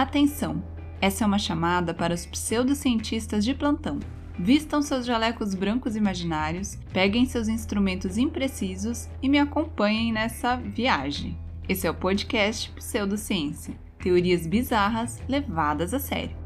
Atenção! Essa é uma chamada para os pseudocientistas de plantão. Vistam seus jalecos brancos imaginários, peguem seus instrumentos imprecisos e me acompanhem nessa viagem. Esse é o podcast Pseudociência teorias bizarras levadas a sério.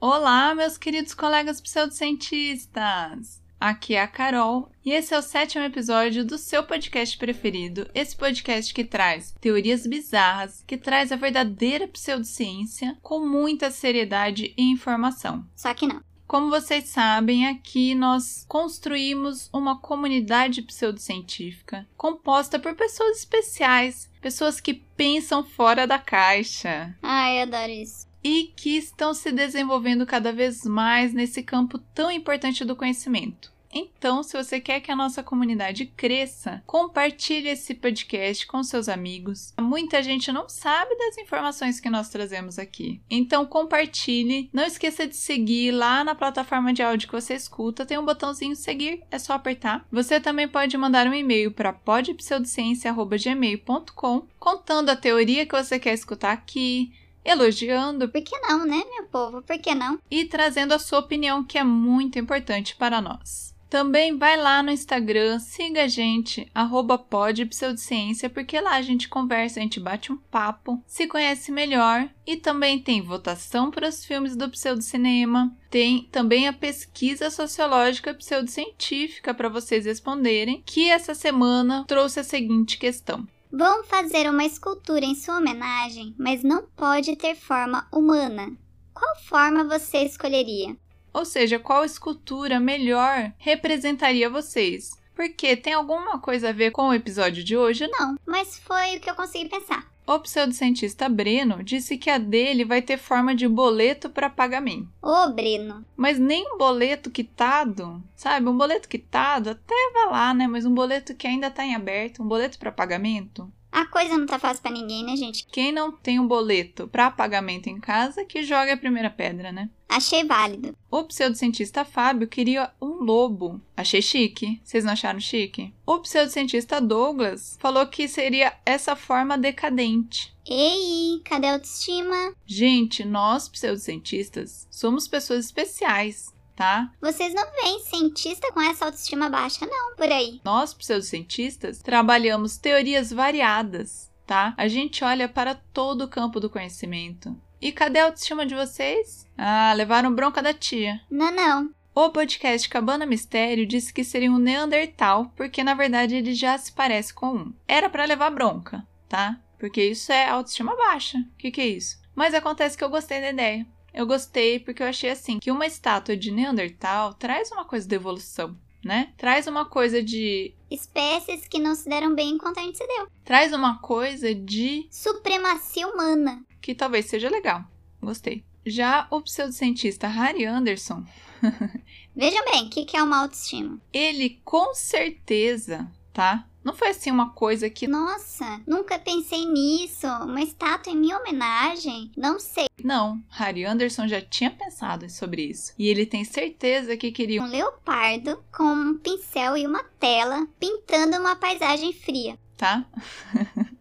Olá, meus queridos colegas pseudocientistas! Aqui é a Carol e esse é o sétimo episódio do seu podcast preferido. Esse podcast que traz teorias bizarras, que traz a verdadeira pseudociência com muita seriedade e informação. Só que não. Como vocês sabem, aqui nós construímos uma comunidade pseudocientífica composta por pessoas especiais, pessoas que pensam fora da caixa. Ai, adoro isso e que estão se desenvolvendo cada vez mais nesse campo tão importante do conhecimento. Então, se você quer que a nossa comunidade cresça, compartilhe esse podcast com seus amigos. Muita gente não sabe das informações que nós trazemos aqui. Então, compartilhe. Não esqueça de seguir lá na plataforma de áudio que você escuta. Tem um botãozinho seguir, é só apertar. Você também pode mandar um e-mail para podpseudociencia.gmail.com contando a teoria que você quer escutar aqui, elogiando. Por que não, né, meu povo? Por que não? E trazendo a sua opinião, que é muito importante para nós. Também vai lá no Instagram, siga a gente, arroba porque lá a gente conversa, a gente bate um papo, se conhece melhor. E também tem votação para os filmes do pseudocinema, tem também a pesquisa sociológica pseudocientífica para vocês responderem, que essa semana trouxe a seguinte questão. Vão fazer uma escultura em sua homenagem, mas não pode ter forma humana. Qual forma você escolheria? Ou seja, qual escultura melhor representaria vocês? Porque tem alguma coisa a ver com o episódio de hoje? Não, mas foi o que eu consegui pensar. O pseudocientista Breno disse que a dele vai ter forma de boleto para pagamento. Ô, Breno. Mas nem um boleto quitado, sabe? Um boleto quitado até vai lá, né? Mas um boleto que ainda tá em aberto, um boleto para pagamento. A coisa não tá fácil para ninguém, né, gente? Quem não tem um boleto para pagamento em casa, que joga a primeira pedra, né? Achei válido. O pseudocientista Fábio queria um lobo. Achei chique. Vocês não acharam chique? O pseudocientista Douglas falou que seria essa forma decadente. Ei, cadê a autoestima? Gente, nós pseudocientistas somos pessoas especiais tá? Vocês não veem cientista com essa autoestima baixa, não, por aí. Nós, pseudocientistas, trabalhamos teorias variadas, tá? A gente olha para todo o campo do conhecimento. E cadê a autoestima de vocês? Ah, levaram bronca da tia. Não, não. O podcast Cabana Mistério disse que seria um Neandertal, porque na verdade ele já se parece com um. Era para levar bronca, tá? Porque isso é autoestima baixa. O que, que é isso? Mas acontece que eu gostei da ideia. Eu gostei porque eu achei assim que uma estátua de Neandertal traz uma coisa de evolução, né? Traz uma coisa de espécies que não se deram bem enquanto a gente se deu. Traz uma coisa de supremacia humana, que talvez seja legal. Gostei. Já o pseudocientista Harry Anderson. Vejam bem, o que, que é uma autoestima? Ele com certeza, tá? Não foi assim uma coisa que. Nossa, nunca pensei nisso. Uma estátua em minha homenagem? Não sei. Não, Harry Anderson já tinha pensado sobre isso. E ele tem certeza que queria um leopardo com um pincel e uma tela pintando uma paisagem fria. Tá?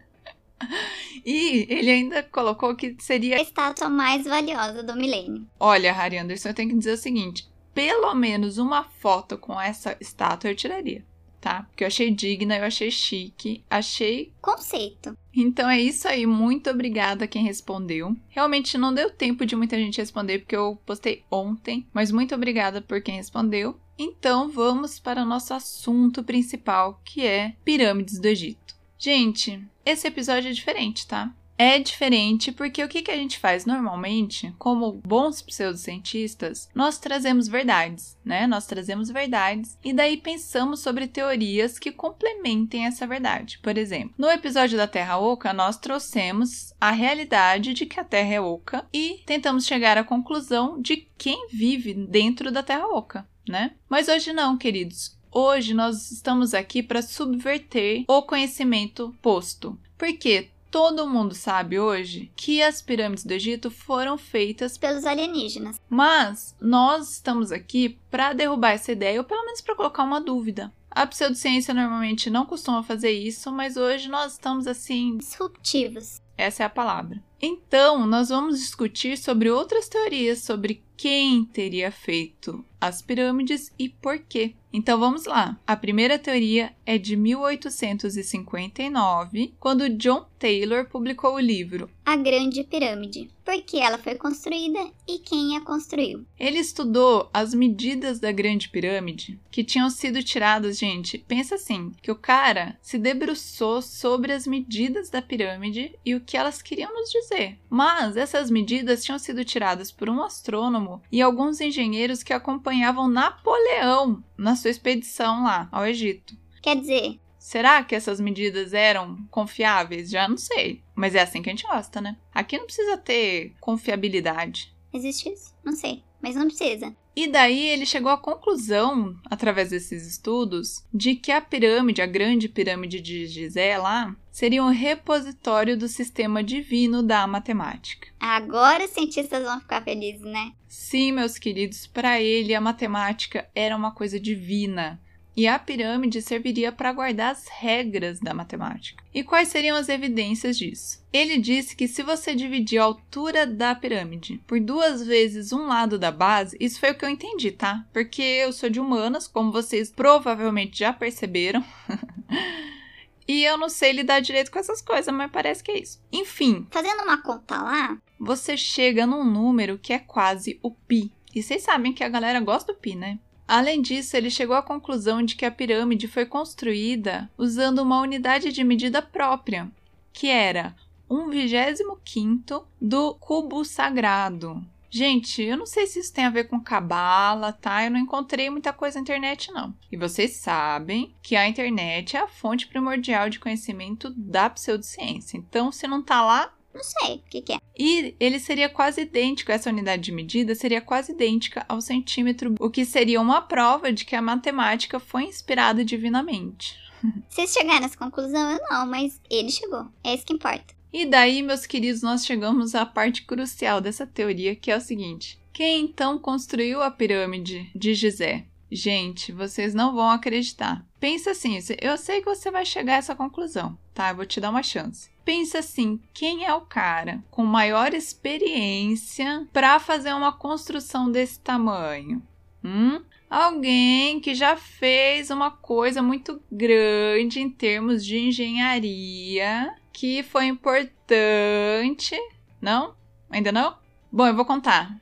E ele ainda colocou que seria a estátua mais valiosa do milênio. Olha, Harry Anderson, eu tenho que dizer o seguinte: pelo menos uma foto com essa estátua eu tiraria tá? Porque eu achei digna, eu achei chique, achei. Conceito. Então é isso aí, muito obrigada a quem respondeu. Realmente não deu tempo de muita gente responder porque eu postei ontem, mas muito obrigada por quem respondeu. Então vamos para o nosso assunto principal, que é pirâmides do Egito. Gente, esse episódio é diferente, tá? É diferente porque o que, a gente faz normalmente, como bons pseudocientistas, nós trazemos verdades, né? Nós trazemos verdades e daí pensamos sobre teorias que complementem essa verdade. Por exemplo, no episódio da Terra Oca, nós trouxemos a realidade de que a Terra é oca e tentamos chegar à conclusão de quem vive dentro da Terra Oca, né? Mas hoje não, queridos. Hoje nós estamos aqui para subverter o conhecimento posto. Porque todo mundo sabe hoje que as pirâmides do Egito foram feitas pelos alienígenas. Mas nós estamos aqui para derrubar essa ideia, ou pelo menos para colocar uma dúvida. A pseudociência normalmente não costuma fazer isso, mas hoje nós estamos assim. Disruptivos. Essa é a palavra. Então, nós vamos discutir sobre outras teorias sobre quem teria feito as pirâmides e por quê. Então vamos lá. A primeira teoria é de 1859, quando John Taylor publicou o livro A Grande Pirâmide. Por que ela foi construída e quem a construiu? Ele estudou as medidas da Grande Pirâmide que tinham sido tiradas, gente. Pensa assim, que o cara se debruçou sobre as medidas da pirâmide e o que elas queriam nos dizer. Mas essas medidas tinham sido tiradas por um astrônomo e alguns engenheiros que acompanhavam Napoleão na sua expedição lá ao Egito. Quer dizer, Será que essas medidas eram confiáveis? Já não sei. Mas é assim que a gente gosta, né? Aqui não precisa ter confiabilidade. existe isso? Não sei, mas não precisa. E daí ele chegou à conclusão, através desses estudos, de que a pirâmide, a grande pirâmide de Gizé lá, seria um repositório do sistema divino da matemática. Agora os cientistas vão ficar felizes, né? Sim, meus queridos, para ele a matemática era uma coisa divina. E a pirâmide serviria para guardar as regras da matemática. E quais seriam as evidências disso? Ele disse que se você dividir a altura da pirâmide por duas vezes um lado da base, isso foi o que eu entendi, tá? Porque eu sou de humanas, como vocês provavelmente já perceberam. e eu não sei lidar direito com essas coisas, mas parece que é isso. Enfim, Fazendo uma conta lá, você chega num número que é quase o pi. E vocês sabem que a galera gosta do pi, né? Além disso, ele chegou à conclusão de que a pirâmide foi construída usando uma unidade de medida própria, que era um vigésimo quinto do cubo sagrado. Gente, eu não sei se isso tem a ver com cabala, tá? Eu não encontrei muita coisa na internet, não. E vocês sabem que a internet é a fonte primordial de conhecimento da pseudociência. Então, se não tá lá, não sei o que, que é. e ele seria quase idêntico, essa unidade de medida seria quase idêntica ao centímetro, o que seria uma prova de que a matemática foi inspirada divinamente. Vocês chegaram nessa conclusão? Eu não, mas ele chegou. É isso que importa. E daí, meus queridos, nós chegamos à parte crucial dessa teoria, que é o seguinte: quem então construiu a pirâmide de Gizé? Gente, vocês não vão acreditar. Pensa assim, eu sei que você vai chegar a essa conclusão, tá? Eu vou te dar uma chance. Pensa assim, quem é o cara com maior experiência para fazer uma construção desse tamanho? Hum? Alguém que já fez uma coisa muito grande em termos de engenharia, que foi importante. Não? Ainda não? Bom, eu vou contar.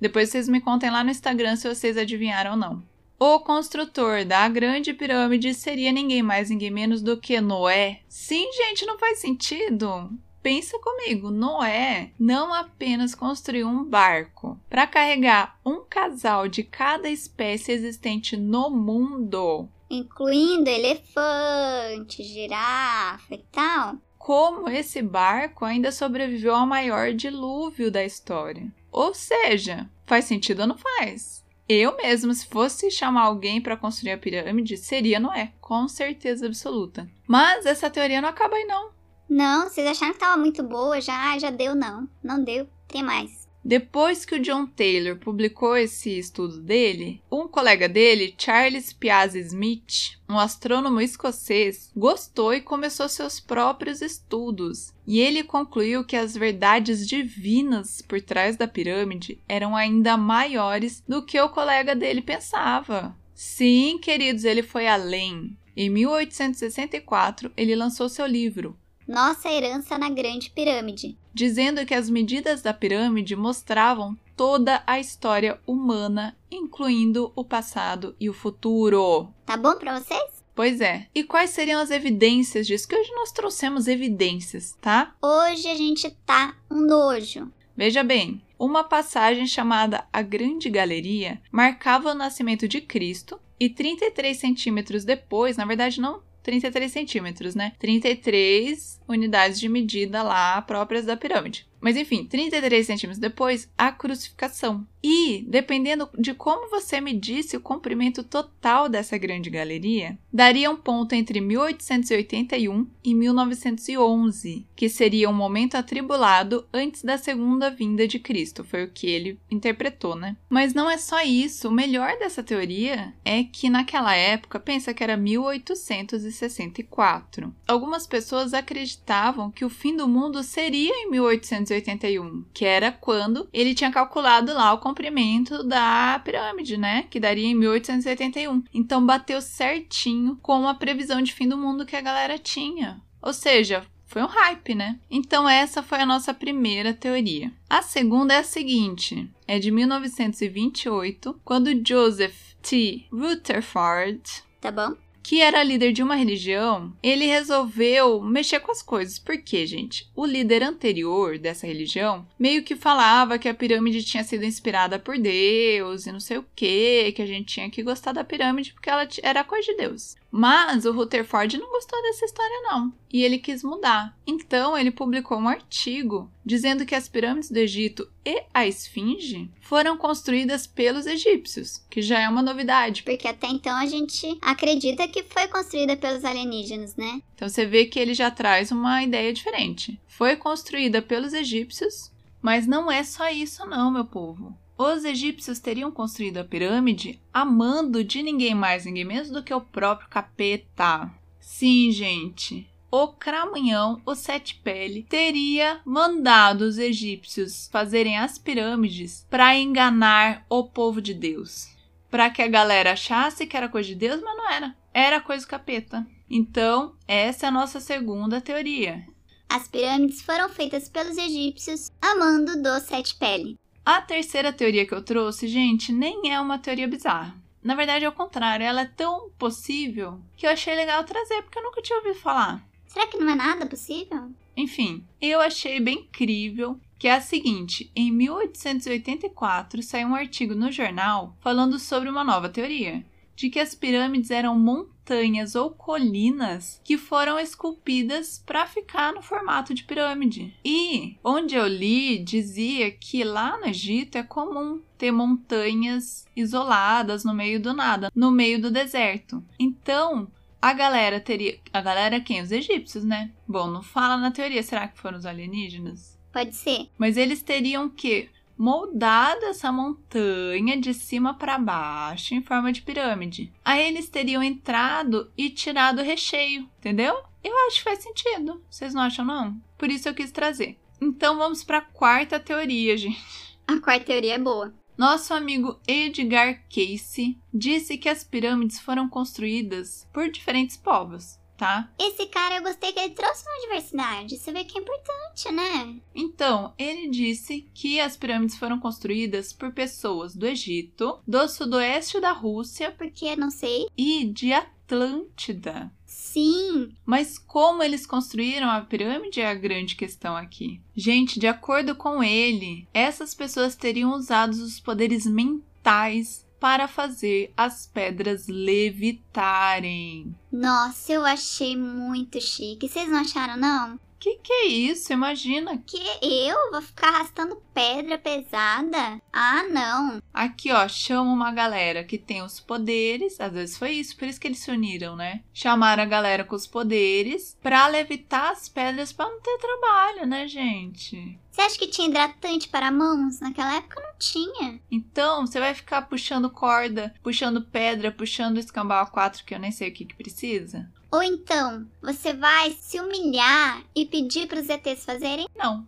Depois vocês me contem lá no Instagram se vocês adivinharam ou não. O construtor da Grande Pirâmide seria ninguém mais, ninguém menos do que Noé. Sim, gente, não faz sentido. Pensa comigo, Noé não apenas construiu um barco para carregar um casal de cada espécie existente no mundo, Incluindo elefante, girafa e tal. como esse barco ainda sobreviveu ao maior dilúvio da história. Ou seja, faz sentido ou não faz? Eu mesmo, se fosse chamar alguém para construir a pirâmide, seria Noé, com certeza absoluta. Mas essa teoria não acaba aí não. Não, vocês acharam que tava muito boa já? Já deu, não. Não deu. Tem mais. Depois que o John Taylor publicou esse estudo dele, um colega dele, Charles Piazzi Smith, um astrônomo escocês, gostou e começou seus próprios estudos. E ele concluiu que as verdades divinas por trás da pirâmide eram ainda maiores do que o colega dele pensava. Sim, queridos, ele foi além. Em 1864, ele lançou seu livro, Nossa herança na Grande Pirâmide. dizendo que as medidas da pirâmide mostravam toda a história humana, incluindo o passado e o futuro. Tá bom pra vocês? Pois é. E quais seriam as evidências disso? Que hoje nós trouxemos evidências, tá? Hoje a gente tá um nojo. Veja bem, uma passagem chamada a Grande Galeria marcava o nascimento de Cristo e 33 centímetros depois, na verdade não 33 centímetros, né? 33 unidades de medida lá próprias da pirâmide. Mas enfim, 33 centímetros depois, a crucificação. E, dependendo de como você medisse o comprimento total dessa grande galeria, daria um ponto entre 1881 e 1911, que seria um momento atribulado antes da segunda vinda de Cristo, foi o que ele interpretou, né? Mas não é só isso, o melhor dessa teoria é que naquela época, pensa que era 1864. Algumas pessoas acreditavam que o fim do mundo seria em 1881, que era quando ele tinha calculado lá o comprimento da pirâmide, né? Que daria em 1881. Então bateu certinho com a previsão de fim do mundo que a galera tinha. Ou seja, foi um hype, né? Então, essa foi a nossa primeira teoria. A segunda é a seguinte: é de 1928, quando Joseph T. Rutherford. Tá bom? Que era líder de uma religião, ele resolveu mexer com as coisas. Por quê, gente? O líder anterior dessa religião meio que falava que a pirâmide tinha sido inspirada por Deus e não sei o que, que a gente tinha que gostar da pirâmide porque ela era coisa de Deus. Mas o Rutherford não gostou dessa história, não, e ele quis mudar. Então ele publicou um artigo dizendo que as pirâmides do Egito e a Esfinge foram construídas pelos egípcios, que já é uma novidade. Porque até então a gente acredita que foi construída pelos alienígenas, né? Então você vê que ele já traz uma ideia diferente. Foi construída pelos egípcios, mas não é só isso, não, meu povo. Os egípcios teriam construído a pirâmide a mando de ninguém mais, ninguém menos do que o próprio capeta. Sim, gente. O Cramunhão, o Sete Pele, teria mandado os egípcios fazerem as pirâmides para enganar o povo de Deus. Para que a galera achasse que era coisa de Deus, mas não era. Era coisa do capeta. Então, essa é a nossa segunda teoria. As pirâmides foram feitas pelos egípcios a mando do Sete Pele. A terceira teoria que eu trouxe, gente, nem é uma teoria bizarra. Na verdade, é o contrário, ela é tão possível que eu achei legal trazer, porque eu nunca tinha ouvido falar. Será que não é nada possível? Enfim, eu achei bem incrível que é a seguinte: em 1884 saiu um artigo no jornal falando sobre uma nova teoria, de que as pirâmides eram montanhas ou colinas que foram esculpidas para ficar no formato de pirâmide. E onde eu li dizia que lá no Egito é comum ter montanhas isoladas no meio do nada, no meio do deserto. Então, a galera teria. A galera quem? Os egípcios, né? Bom, não fala na teoria, será que foram os alienígenas? Pode ser. Mas eles teriam que moldado essa montanha de cima para baixo em forma de pirâmide. Aí eles teriam entrado e tirado o recheio, entendeu? Eu acho que faz sentido. Vocês não acham não? Por isso eu quis trazer. Então vamos para a quarta teoria, gente. A quarta teoria é boa. Nosso amigo Edgar Cayce disse que as pirâmides foram construídas por diferentes povos tá? Esse cara eu gostei que ele trouxe uma diversidade. Você vê que é importante, né? Então, ele disse que as pirâmides foram construídas por pessoas do Egito, do sudoeste da Rússia, porque não sei, e de Atlântida. Sim. Mas como eles construíram a pirâmide é a grande questão aqui. Gente, de acordo com ele, essas pessoas teriam usado os poderes mentais para fazer as pedras levitarem. Nossa, eu achei muito chique. Vocês não acharam, não? Que que é isso? Imagina. Que eu vou ficar arrastando pedra pesada? Ah, não. Aqui, ó, chama uma galera que tem os poderes. Às vezes foi isso, por isso que eles se uniram, né? Chamaram a galera com os poderes pra levitar as pedras pra não ter trabalho, né, gente? Você acha que tinha hidratante para mãos? Naquela época não tinha. Então, você vai ficar puxando corda, puxando pedra, puxando escambau 4 que eu nem sei o que, que precisa? Ou então, você vai se humilhar e pedir para os ETs fazerem? Não.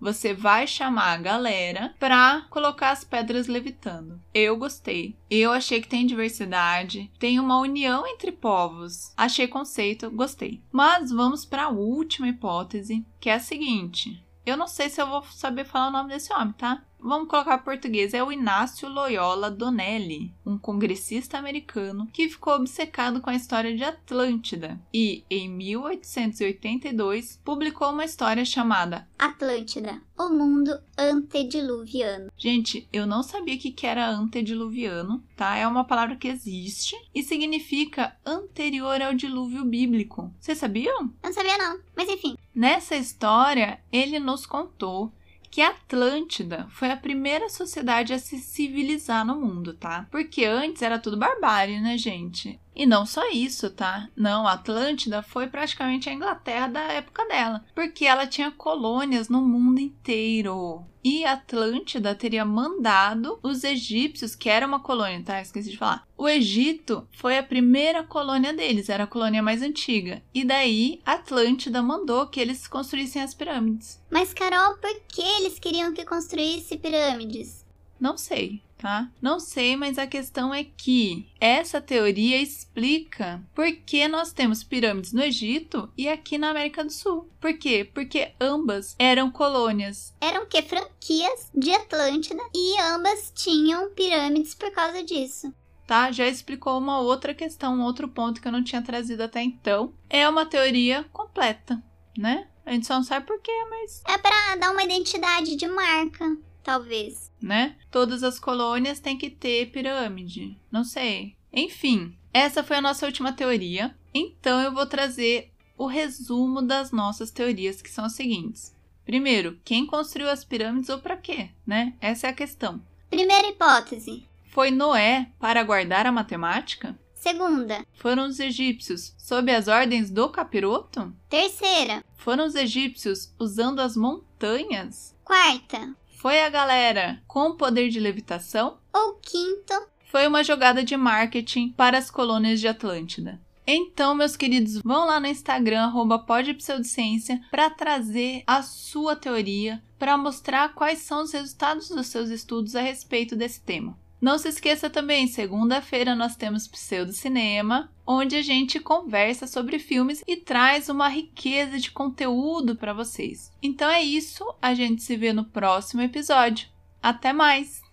Você vai chamar a galera pra colocar as pedras levitando. Eu gostei. Eu achei que tem diversidade, tem uma união entre povos. Achei conceito, gostei. Mas vamos para a última hipótese, que é a seguinte: eu não sei se eu vou saber falar o nome desse homem, tá? Vamos colocar português, é o Inácio Loyola Donnelly, um congressista americano que ficou obcecado com a história de Atlântida e, em 1882, publicou uma história chamada Atlântida, o mundo antediluviano. Gente, eu não sabia que que era antediluviano, tá? É uma palavra que existe e significa anterior ao dilúvio bíblico. Vocês sabiam? Eu não sabia não, mas enfim. Nessa história, ele nos contou que Atlântida foi a primeira sociedade a se civilizar no mundo, tá? Porque antes era tudo barbárie, né, gente? E não só isso, tá? Não, Atlântida foi praticamente a Inglaterra da época dela, porque ela tinha colônias no mundo inteiro. E Atlântida teria mandado os egípcios, que era uma colônia, tá? Esqueci de falar. O Egito foi a primeira colônia deles, era a colônia mais antiga. E daí Atlântida mandou que eles construíssem as pirâmides. Mas, Carol, por que eles queriam que construísse pirâmides? Não sei tá? Não sei, mas a questão é que essa teoria explica por que nós temos pirâmides no Egito e aqui na América do Sul. Por quê? Porque ambas eram colônias. Eram que franquias de Atlântida e ambas tinham pirâmides por causa disso. Tá, já explicou uma outra questão, um outro ponto que eu não tinha trazido até então. É uma teoria completa, né? A gente só não sabe por quê, mas. É para dar uma identidade de marca talvez. Né? Todas as colônias têm que ter pirâmide. Não sei. Enfim, essa foi a nossa última teoria. Então eu vou trazer o resumo das nossas teorias, que são as seguintes. Primeiro, quem construiu as pirâmides ou para quê, né? Essa é a questão. Primeira hipótese. Foi Noé para guardar a matemática? Segunda. Foram os egípcios sob as ordens do capiroto? Terceira. Foram os egípcios usando as montanhas? Quarta. Foi a galera com poder de levitação? Ou quinto? Foi uma jogada de marketing para as colônias de Atlântida. Então, meus queridos, vão lá no Instagram, arroba para trazer a sua teoria, para mostrar quais são os resultados dos seus estudos a respeito desse tema. Não se esqueça também, segunda-feira nós temos Pseudo Cinema, onde a gente conversa sobre filmes e traz uma riqueza de conteúdo para vocês. Então é isso, a gente se vê no próximo episódio. Até mais!